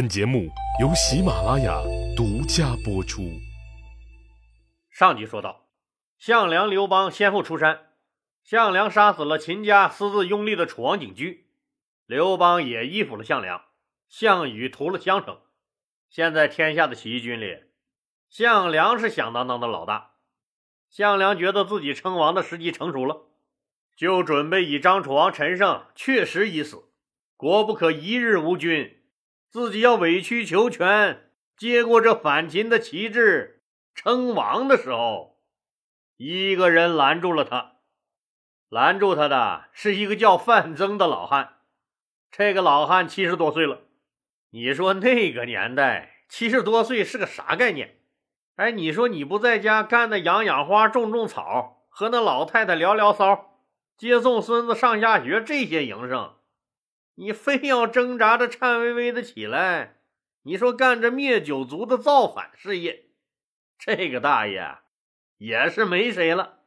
本节目由喜马拉雅独家播出。上集说到，项梁刘邦先后出山，项梁杀死了秦家私自拥立的楚王景居，刘邦也依附了项梁，项羽屠了襄城。现在天下的起义军里，项梁是响当当的老大。项梁觉得自己称王的时机成熟了，就准备以张楚王陈胜确实已死，国不可一日无君。自己要委曲求全，接过这反秦的旗帜，称王的时候，一个人拦住了他。拦住他的是一个叫范增的老汉。这个老汉七十多岁了。你说那个年代七十多岁是个啥概念？哎，你说你不在家干的养养花、种种草，和那老太太聊聊骚，接送孙子上下学这些营生。你非要挣扎着颤巍巍的起来，你说干着灭九族的造反事业，这个大爷也是没谁了。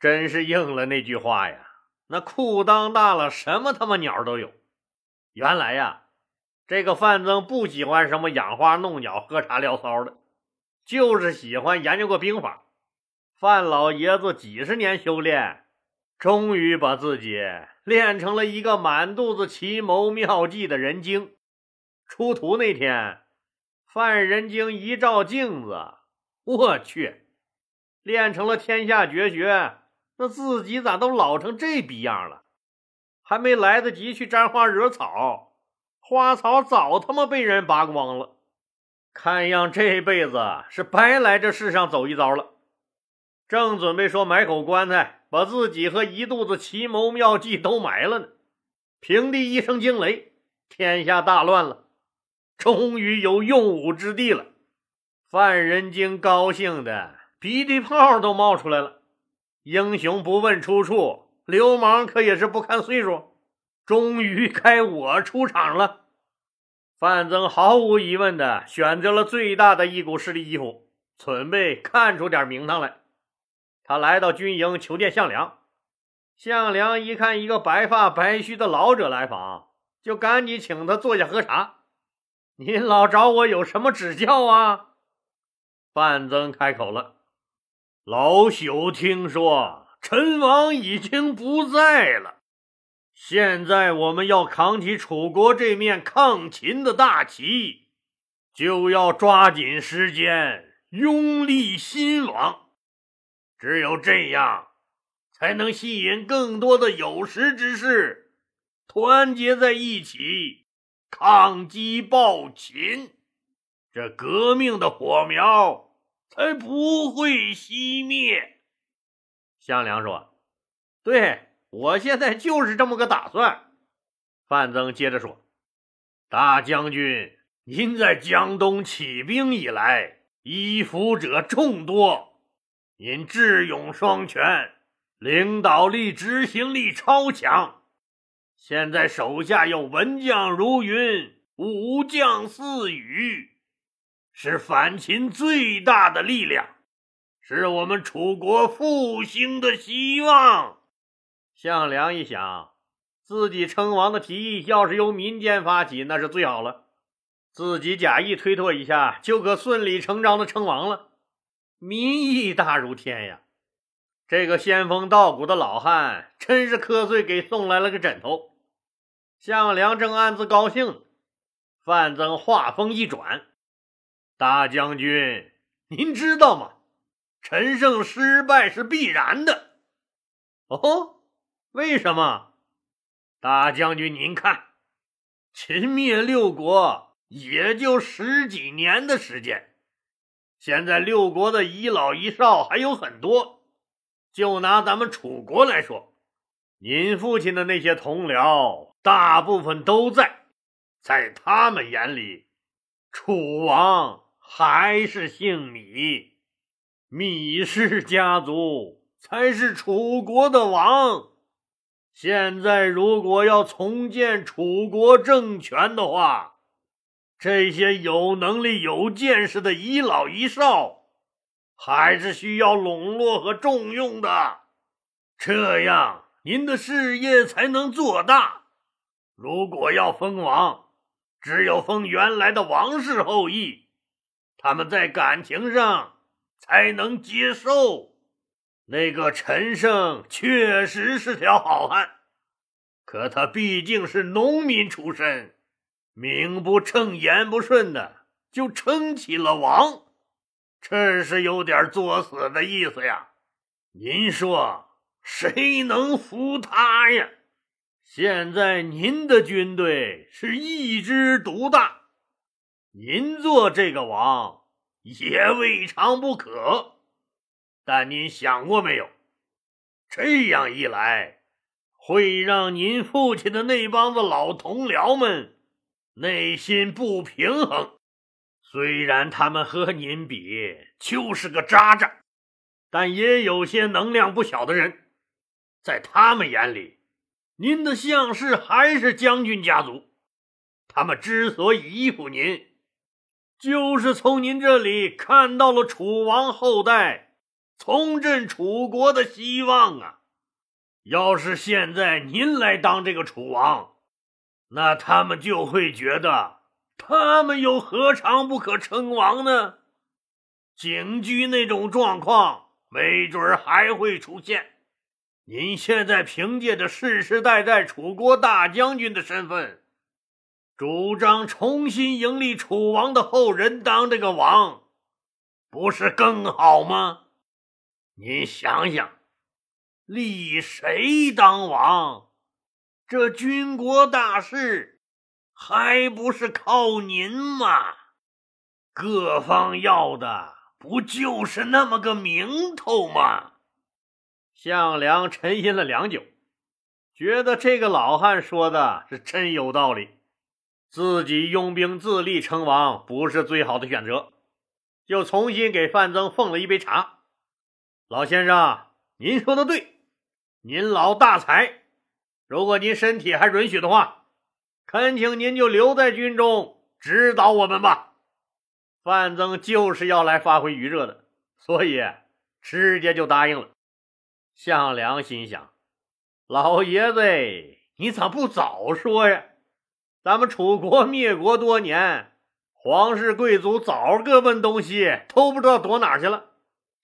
真是应了那句话呀，那裤裆大了，什么他妈鸟都有。原来呀，这个范增不喜欢什么养花弄鸟、喝茶聊骚的，就是喜欢研究个兵法。范老爷子几十年修炼。终于把自己练成了一个满肚子奇谋妙计的人精。出徒那天，范人精一照镜子，我去，练成了天下绝学，那自己咋都老成这逼样了？还没来得及去沾花惹草，花草早他妈被人拔光了。看样这辈子是白来这世上走一遭了。正准备说买口棺材，把自己和一肚子奇谋妙计都埋了呢。平地一声惊雷，天下大乱了，终于有用武之地了。范仁经高兴的鼻涕泡都冒出来了。英雄不问出处，流氓可也是不看岁数。终于该我出场了。范增毫无疑问的选择了最大的一股势力衣服，准备看出点名堂来。他来到军营求见项梁，项梁一看一个白发白须的老者来访，就赶紧请他坐下喝茶。您老找我有什么指教啊？范增开口了：“老朽听说陈王已经不在了，现在我们要扛起楚国这面抗秦的大旗，就要抓紧时间拥立新王。”只有这样，才能吸引更多的有识之士团结在一起，抗击暴秦，这革命的火苗才不会熄灭。项梁说：“对我现在就是这么个打算。”范增接着说：“大将军，您在江东起兵以来，依附者众多。”您智勇双全，领导力、执行力超强。现在手下有文将如云，武将似雨，是反秦最大的力量，是我们楚国复兴的希望。项梁一想，自己称王的提议要是由民间发起，那是最好了，自己假意推脱一下，就可顺理成章的称王了。民意大如天呀！这个仙风道骨的老汉真是瞌睡给送来了个枕头。项梁正暗自高兴，范增话锋一转：“大将军，您知道吗？陈胜失败是必然的。哦，为什么？大将军，您看，秦灭六国也就十几年的时间。”现在六国的遗老遗少还有很多，就拿咱们楚国来说，您父亲的那些同僚大部分都在，在他们眼里，楚王还是姓芈，芈氏家族才是楚国的王。现在如果要重建楚国政权的话，这些有能力、有见识的遗老遗少，还是需要笼络和重用的，这样您的事业才能做大。如果要封王，只有封原来的王室后裔，他们在感情上才能接受。那个陈胜确实是条好汉，可他毕竟是农民出身，名不正言不顺的就称起了王，这是有点作死的意思呀。您说谁能服他呀？现在您的军队是一枝独大，您做这个王也未尝不可。但您想过没有？这样一来，会让您父亲的那帮子老同僚们内心不平衡。虽然他们和您比就是个渣渣，但也有些能量不小的人。在他们眼里，您的相氏还是将军家族。他们之所以依附您，就是从您这里看到了楚王后代。重振楚国的希望啊！要是现在您来当这个楚王，那他们就会觉得，他们又何尝不可称王呢？景驹那种状况，没准还会出现。您现在凭借着世世代代楚国大将军的身份，主张重新迎立楚王的后人当这个王，不是更好吗？您想想，立谁当王？这军国大事还不是靠您吗？各方要的不就是那么个名头吗？项梁沉吟了良久，觉得这个老汉说的是真有道理，自己拥兵自立称王不是最好的选择，就重新给范增奉了一杯茶。老先生，您说的对，您老大才，如果您身体还允许的话，恳请您就留在军中指导我们吧。范增就是要来发挥余热的，所以直接就答应了。项梁心想：老爷子，你咋不早说呀？咱们楚国灭国多年，皇室贵族早各奔东西，都不知道躲哪去了。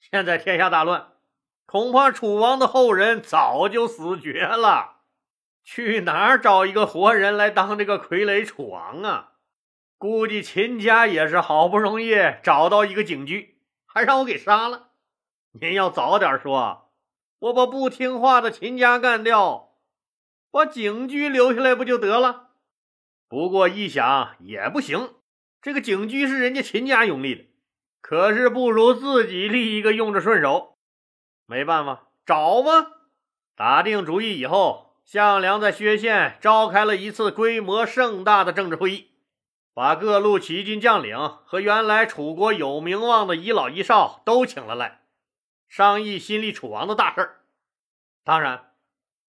现在天下大乱，恐怕楚王的后人早就死绝了。去哪儿找一个活人来当这个傀儡楚王啊？估计秦家也是好不容易找到一个景驹，还让我给杀了。您要早点说，我把不听话的秦家干掉，把景驹留下来不就得了？不过一想也不行，这个景驹是人家秦家拥立的。可是不如自己立一个用着顺手，没办法，找吧。打定主意以后，项梁在薛县召开了一次规模盛大的政治会议，把各路起军将领和原来楚国有名望的遗老遗少都请了来，商议新立楚王的大事儿。当然，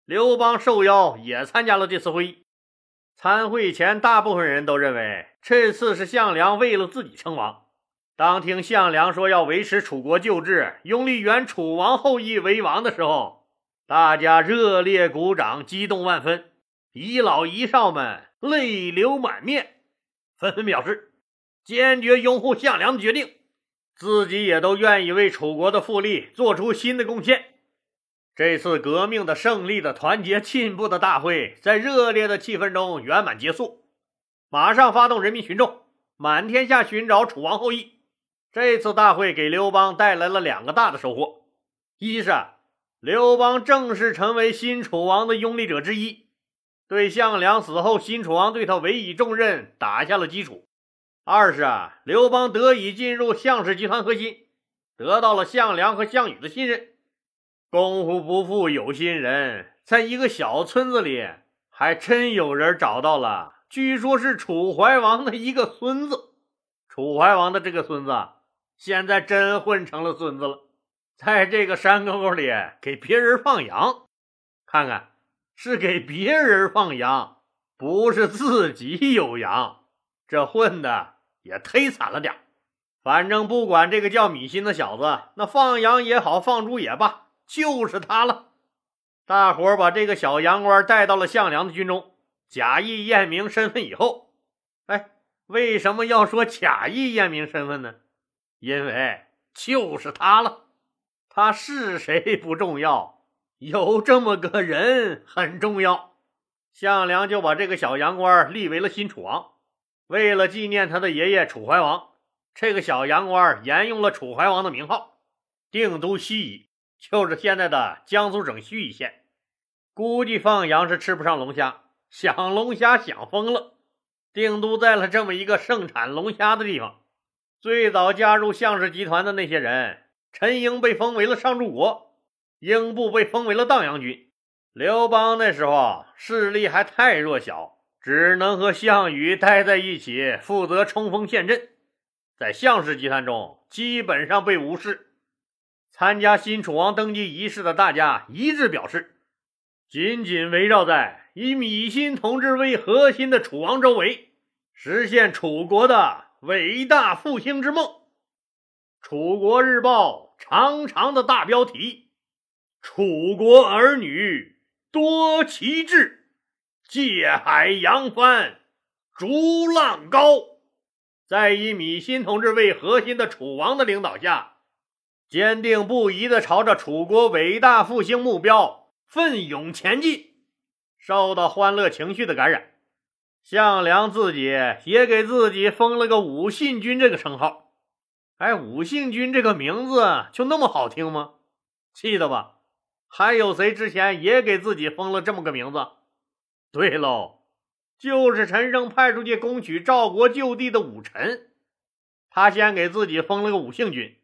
刘邦受邀也参加了这次会议。参会前，大部分人都认为这次是项梁为了自己称王。当听项梁说要维持楚国旧制，拥立原楚王后裔为王的时候，大家热烈鼓掌，激动万分，遗老遗少们泪流满面，纷纷表示坚决拥护项梁的决定，自己也都愿意为楚国的复立做出新的贡献。这次革命的胜利的团结进步的大会，在热烈的气氛中圆满结束。马上发动人民群众满天下寻找楚王后裔。这次大会给刘邦带来了两个大的收获：一是刘邦正式成为新楚王的拥立者之一，对项梁死后新楚王对他委以重任打下了基础；二是啊刘邦得以进入项氏集团核心，得到了项梁和项羽的信任。功夫不负有心人，在一个小村子里，还真有人找到了，据说是楚怀王的一个孙子。楚怀王的这个孙子。现在真混成了孙子了，在这个山沟沟里给别人放羊，看看是给别人放羊，不是自己有羊，这混的也忒惨了点反正不管这个叫米心的小子，那放羊也好，放猪也罢，就是他了。大伙把这个小羊倌带到了项梁的军中，假意验明身份以后，哎，为什么要说假意验明身份呢？因为就是他了。他是谁不重要，有这么个人很重要。项梁就把这个小洋官立为了新楚王。为了纪念他的爷爷楚怀王，这个小洋官沿用了楚怀王的名号，定都盱眙，就是现在的江苏省盱眙县。估计放羊是吃不上龙虾，想龙虾想疯了，定都在了这么一个盛产龙虾的地方。最早加入项氏集团的那些人，陈英被封为了上柱国，英布被封为了荡阳君。刘邦那时候势力还太弱小，只能和项羽待在一起，负责冲锋陷阵，在项氏集团中基本上被无视。参加新楚王登基仪式的大家一致表示，紧紧围绕在以芈心同志为核心的楚王周围，实现楚国的伟大复兴之梦。楚国日报长长的大标题：“楚国儿女。”多奇志，借海扬帆，逐浪高。在以米新同志为核心的楚王的领导下，坚定不移地朝着楚国伟大复兴目标奋勇前进。受到欢乐情绪的感染，项梁自己也给自己封了个武信君这个称号。哎，武信君这个名字就那么好听吗？记得吧？还有谁之前也给自己封了这么个名字？对喽，就是陈胜派出去攻取赵国旧地的武臣。他先给自己封了个武信君，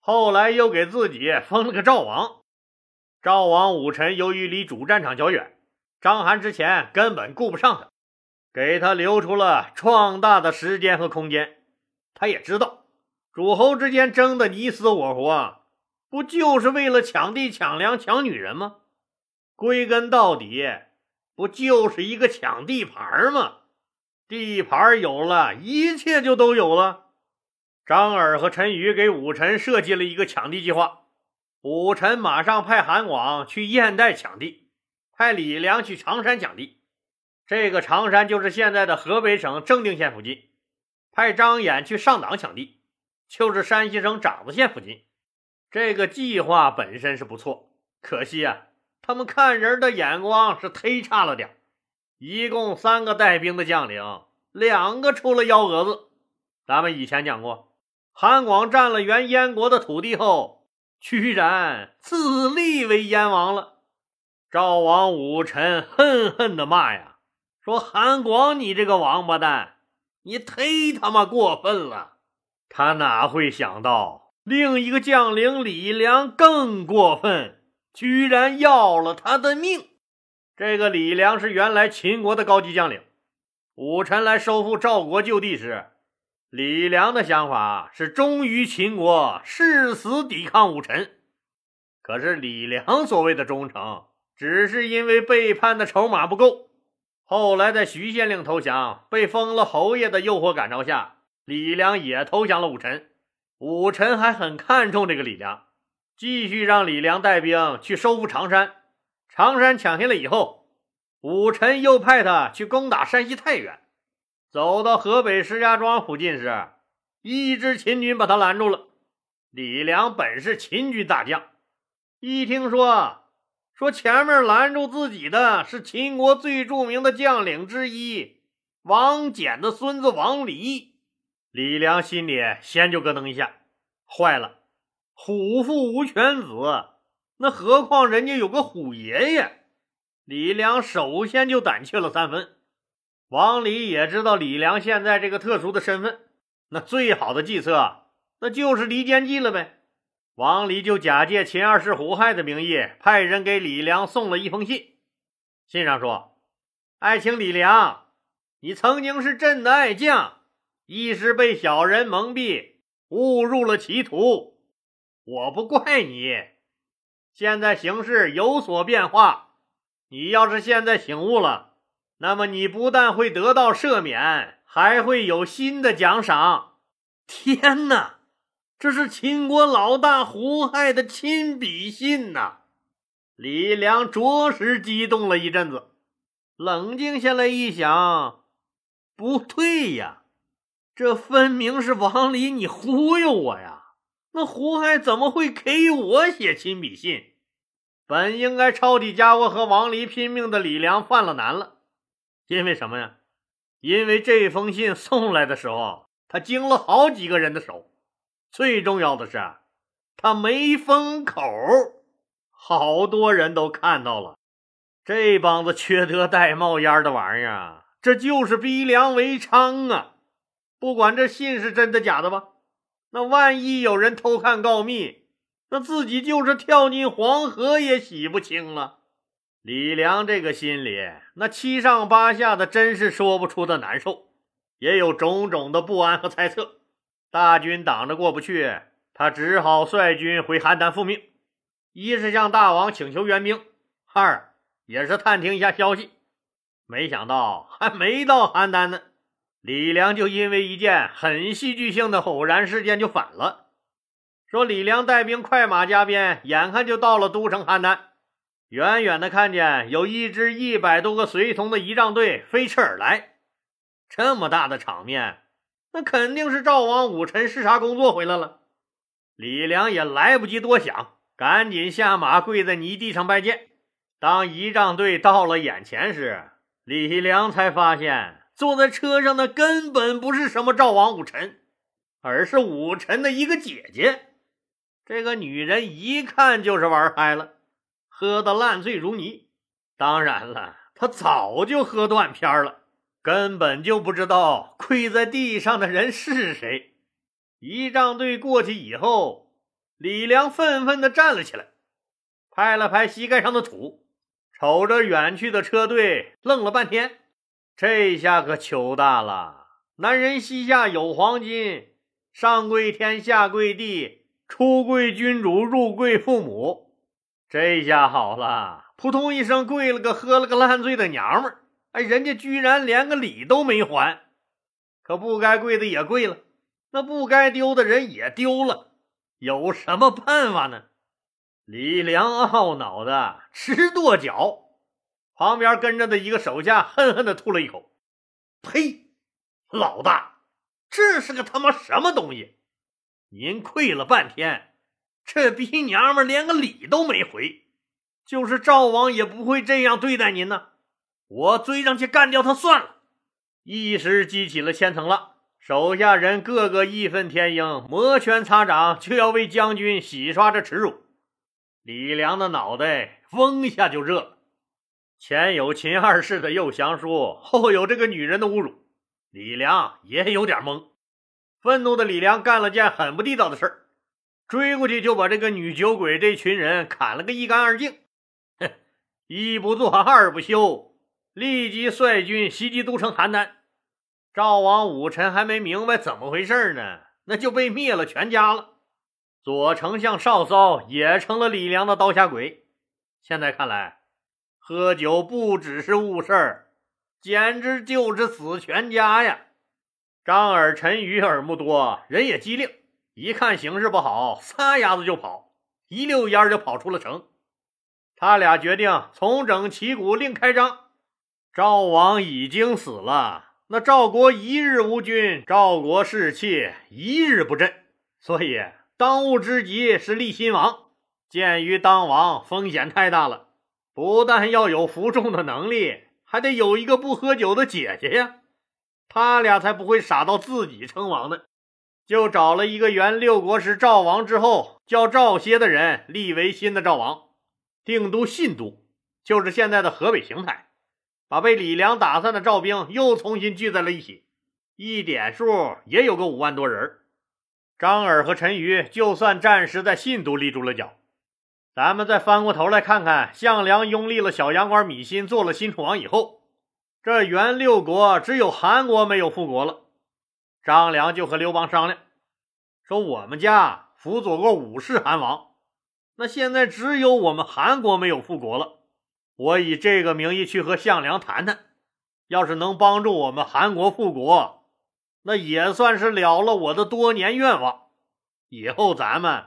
后来又给自己封了个赵王。赵王武臣由于离主战场较远，章邯之前根本顾不上他，给他留出了壮大的时间和空间。他也知道诸侯之间争得你死我活。不就是为了抢地、抢粮、抢女人吗？归根到底，不就是一个抢地盘吗？地盘有了，一切就都有了。张耳和陈馀给武臣设计了一个抢地计划，武臣马上派韩广去燕代抢地，派李良去常山抢地。这个常山就是现在的河北省正定县附近。派张衍去上党抢地，就是山西省长子县附近。这个计划本身是不错，可惜啊，他们看人的眼光是忒差了点一共三个带兵的将领，两个出了幺蛾子。咱们以前讲过，韩广占了原燕国的土地后，居然自立为燕王了。赵王武臣恨恨的骂呀，说韩广你这个王八蛋，你忒他妈过分了。他哪会想到？另一个将领李良更过分，居然要了他的命。这个李良是原来秦国的高级将领。武臣来收复赵国旧地时，李良的想法是忠于秦国，誓死抵抗武臣。可是李良所谓的忠诚，只是因为背叛的筹码不够。后来在徐县令投降、被封了侯爷的诱惑感召下，李良也投降了武臣。武臣还很看重这个李良，继续让李良带兵去收复常山。常山抢下了以后，武臣又派他去攻打山西太原。走到河北石家庄附近时，一支秦军把他拦住了。李良本是秦军大将，一听说说前面拦住自己的是秦国最著名的将领之一王翦的孙子王离。李良心里先就咯噔一下，坏了，虎父无犬子，那何况人家有个虎爷爷？李良首先就胆怯了三分。王离也知道李良现在这个特殊的身份，那最好的计策那就是离间计了呗。王离就假借秦二世胡亥的名义，派人给李良送了一封信，信上说：“爱卿李良，你曾经是朕的爱将。”一时被小人蒙蔽，误入了歧途，我不怪你。现在形势有所变化，你要是现在醒悟了，那么你不但会得到赦免，还会有新的奖赏。天哪，这是秦国老大胡亥的亲笔信呐！李良着实激动了一阵子，冷静下来一想。不对呀，这分明是王离你忽悠我呀！那胡亥怎么会给我写亲笔信？本应该抄底家伙和王离拼命的李良犯了难了，因为什么呀？因为这封信送来的时候，他经了好几个人的手，最重要的是，他没封口，好多人都看到了。这帮子缺德带冒烟的玩意儿。这就是逼良为娼啊！不管这信是真的假的吧，那万一有人偷看告密，那自己就是跳进黄河也洗不清了。李良这个心里那七上八下的，真是说不出的难受，也有种种的不安和猜测。大军挡着过不去，他只好率军回邯郸复命，一是向大王请求援兵，二也是探听一下消息。没想到还没到邯郸呢，李良就因为一件很戏剧性的偶然事件就反了。说李良带兵快马加鞭，眼看就到了都城邯郸，远远的看见有一支一百多个随从的仪仗队飞驰而来。这么大的场面，那肯定是赵王武臣视察工作回来了。李良也来不及多想，赶紧下马跪在泥地上拜见。当仪仗队到了眼前时，李良才发现，坐在车上的根本不是什么赵王武臣，而是武臣的一个姐姐。这个女人一看就是玩嗨了，喝得烂醉如泥。当然了，她早就喝断片了，根本就不知道跪在地上的人是谁。仪仗队过去以后，李良愤愤地站了起来，拍了拍膝盖上的土。瞅着远去的车队，愣了半天。这下可糗大了！男人膝下有黄金，上跪天，下跪地，出跪君主，入跪父母。这下好了，扑通一声跪了个喝了个烂醉的娘们儿。哎，人家居然连个礼都没还。可不该跪的也跪了，那不该丢的人也丢了。有什么办法呢？李良懊恼的直跺脚，旁边跟着的一个手下恨恨的吐了一口：“呸！老大，这是个他妈什么东西？您跪了半天，这逼娘们连个礼都没回，就是赵王也不会这样对待您呢。我追上去干掉他算了。”一时激起了千层浪，手下人个个义愤填膺，摩拳擦掌，就要为将军洗刷这耻辱。李良的脑袋嗡一下就热了，前有秦二世的诱降书，后有这个女人的侮辱，李良也有点懵。愤怒的李良干了件很不地道的事儿，追过去就把这个女酒鬼这群人砍了个一干二净。哼，一不做二不休，立即率军袭击都城邯郸。赵王武臣还没明白怎么回事呢，那就被灭了全家了。左丞相少骚也成了李良的刀下鬼。现在看来，喝酒不只是误事儿，简直就是死全家呀！张耳、陈馀耳目多，人也机灵，一看形势不好，撒丫子就跑，一溜烟就跑出了城。他俩决定重整旗鼓，另开张。赵王已经死了，那赵国一日无君，赵国士气一日不振，所以。当务之急是立新王。鉴于当王风险太大了，不但要有服众的能力，还得有一个不喝酒的姐姐呀。他俩才不会傻到自己称王呢。就找了一个原六国时赵王之后叫赵歇的人立为新的赵王，定都信都，就是现在的河北邢台。把被李良打散的赵兵又重新聚在了一起，一点数也有个五万多人。张耳和陈馀就算暂时在信都立住了脚，咱们再翻过头来看看，项梁拥立了小阳关芈心做了新楚王以后，这原六国只有韩国没有复国了。张良就和刘邦商量，说我们家辅佐过五世韩王，那现在只有我们韩国没有复国了。我以这个名义去和项梁谈谈，要是能帮助我们韩国复国。那也算是了了我的多年愿望，以后咱们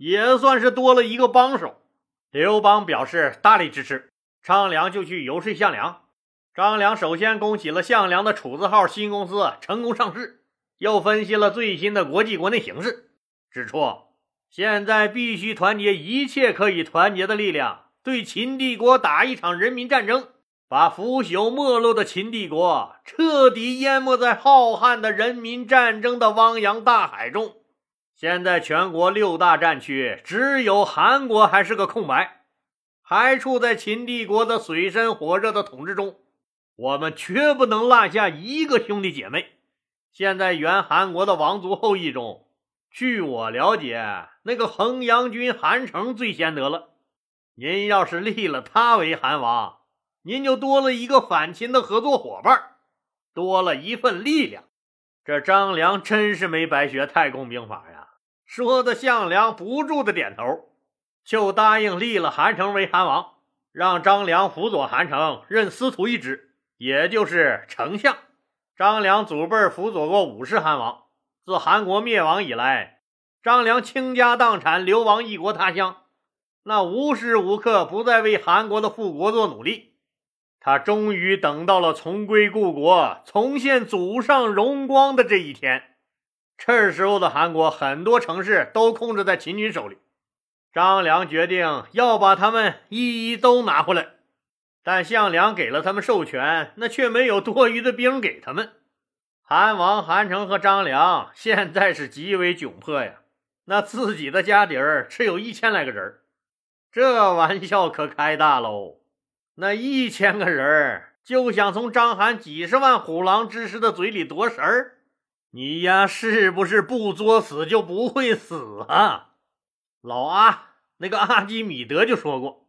也算是多了一个帮手。刘邦表示大力支持，张良就去游说项梁，张良首先恭喜了项梁的楚字号新公司成功上市，又分析了最新的国际国内形势，指出现在必须团结一切可以团结的力量，对秦帝国打一场人民战争，把腐朽没落的秦帝国彻底淹没在浩瀚的人民战争的汪洋大海中。现在全国六大战区只有韩国还是个空白，还处在秦帝国的水深火热的统治中。我们绝不能落下一个兄弟姐妹。现在原韩国的王族后裔中，据我了解，那个衡阳君韩城最先得了。您要是立了他为韩王，您就多了一个反秦的合作伙伴，多了一份力量。这张良真是没白学太公兵法！说的项梁不住的点头，就答应立了韩城为韩王，让张良辅佐韩城，任司徒一职。也就是丞相张良祖辈辅佐过五世韩王。自韩国灭亡以来，张良倾家荡产，流亡异国他乡，那无时无刻不在为韩国的复国做努力。他终于等到了重归故国、重现祖上荣光的这一天。这时候的韩国，很多城市都控制在秦军手里。张良决定要把他们一一都拿回来。但项梁给了他们授权，那却没有多余的兵给他们。韩王韩成和张良现在是极为窘迫呀，那自己的家底儿只有一千来个人这玩笑可开大喽！那一千个人就想从章邯几十万虎狼之师的嘴里夺食儿，你呀，是不是不作死就不会死啊？老阿那个阿基米德就说过，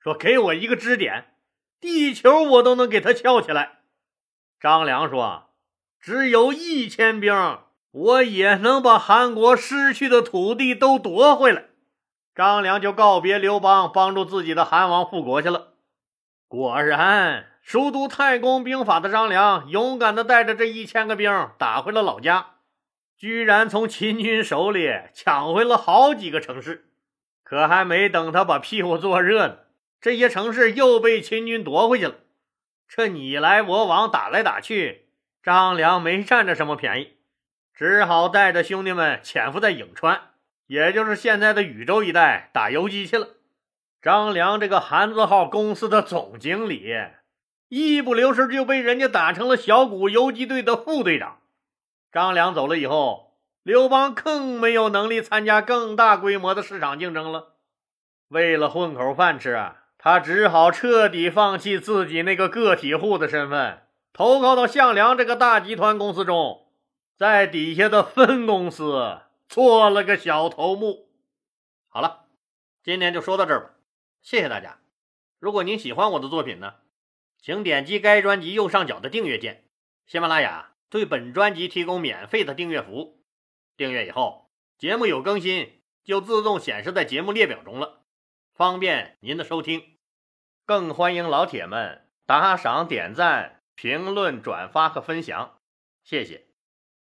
说给我一个支点。地球我都能给他撬起来。张良说：“只有一千兵，我也能把韩国失去的土地都夺回来。”张良就告别刘邦，帮助自己的韩王复国去了。果然，熟读太公兵法的张良，勇敢地带着这一千个兵打回了老家，居然从秦军手里抢回了好几个城市。可还没等他把屁股坐热呢。这些城市又被秦军夺回去了，这你来我往打来打去，张良没占着什么便宜，只好带着兄弟们潜伏在颍川，也就是现在的禹州一带打游击去了。张良这个韩字号公司的总经理，一不留神就被人家打成了小股游击队的副队长。张良走了以后，刘邦更没有能力参加更大规模的市场竞争了，为了混口饭吃啊！他只好彻底放弃自己那个个体户的身份，投靠到项梁这个大集团公司中，在底下的分公司做了个小头目。好了，今天就说到这儿吧，谢谢大家。如果您喜欢我的作品呢，请点击该专辑右上角的订阅键。喜马拉雅对本专辑提供免费的订阅服务，订阅以后，节目有更新就自动显示在节目列表中了，方便您的收听。更欢迎老铁们打赏、点赞、评论、转发和分享，谢谢。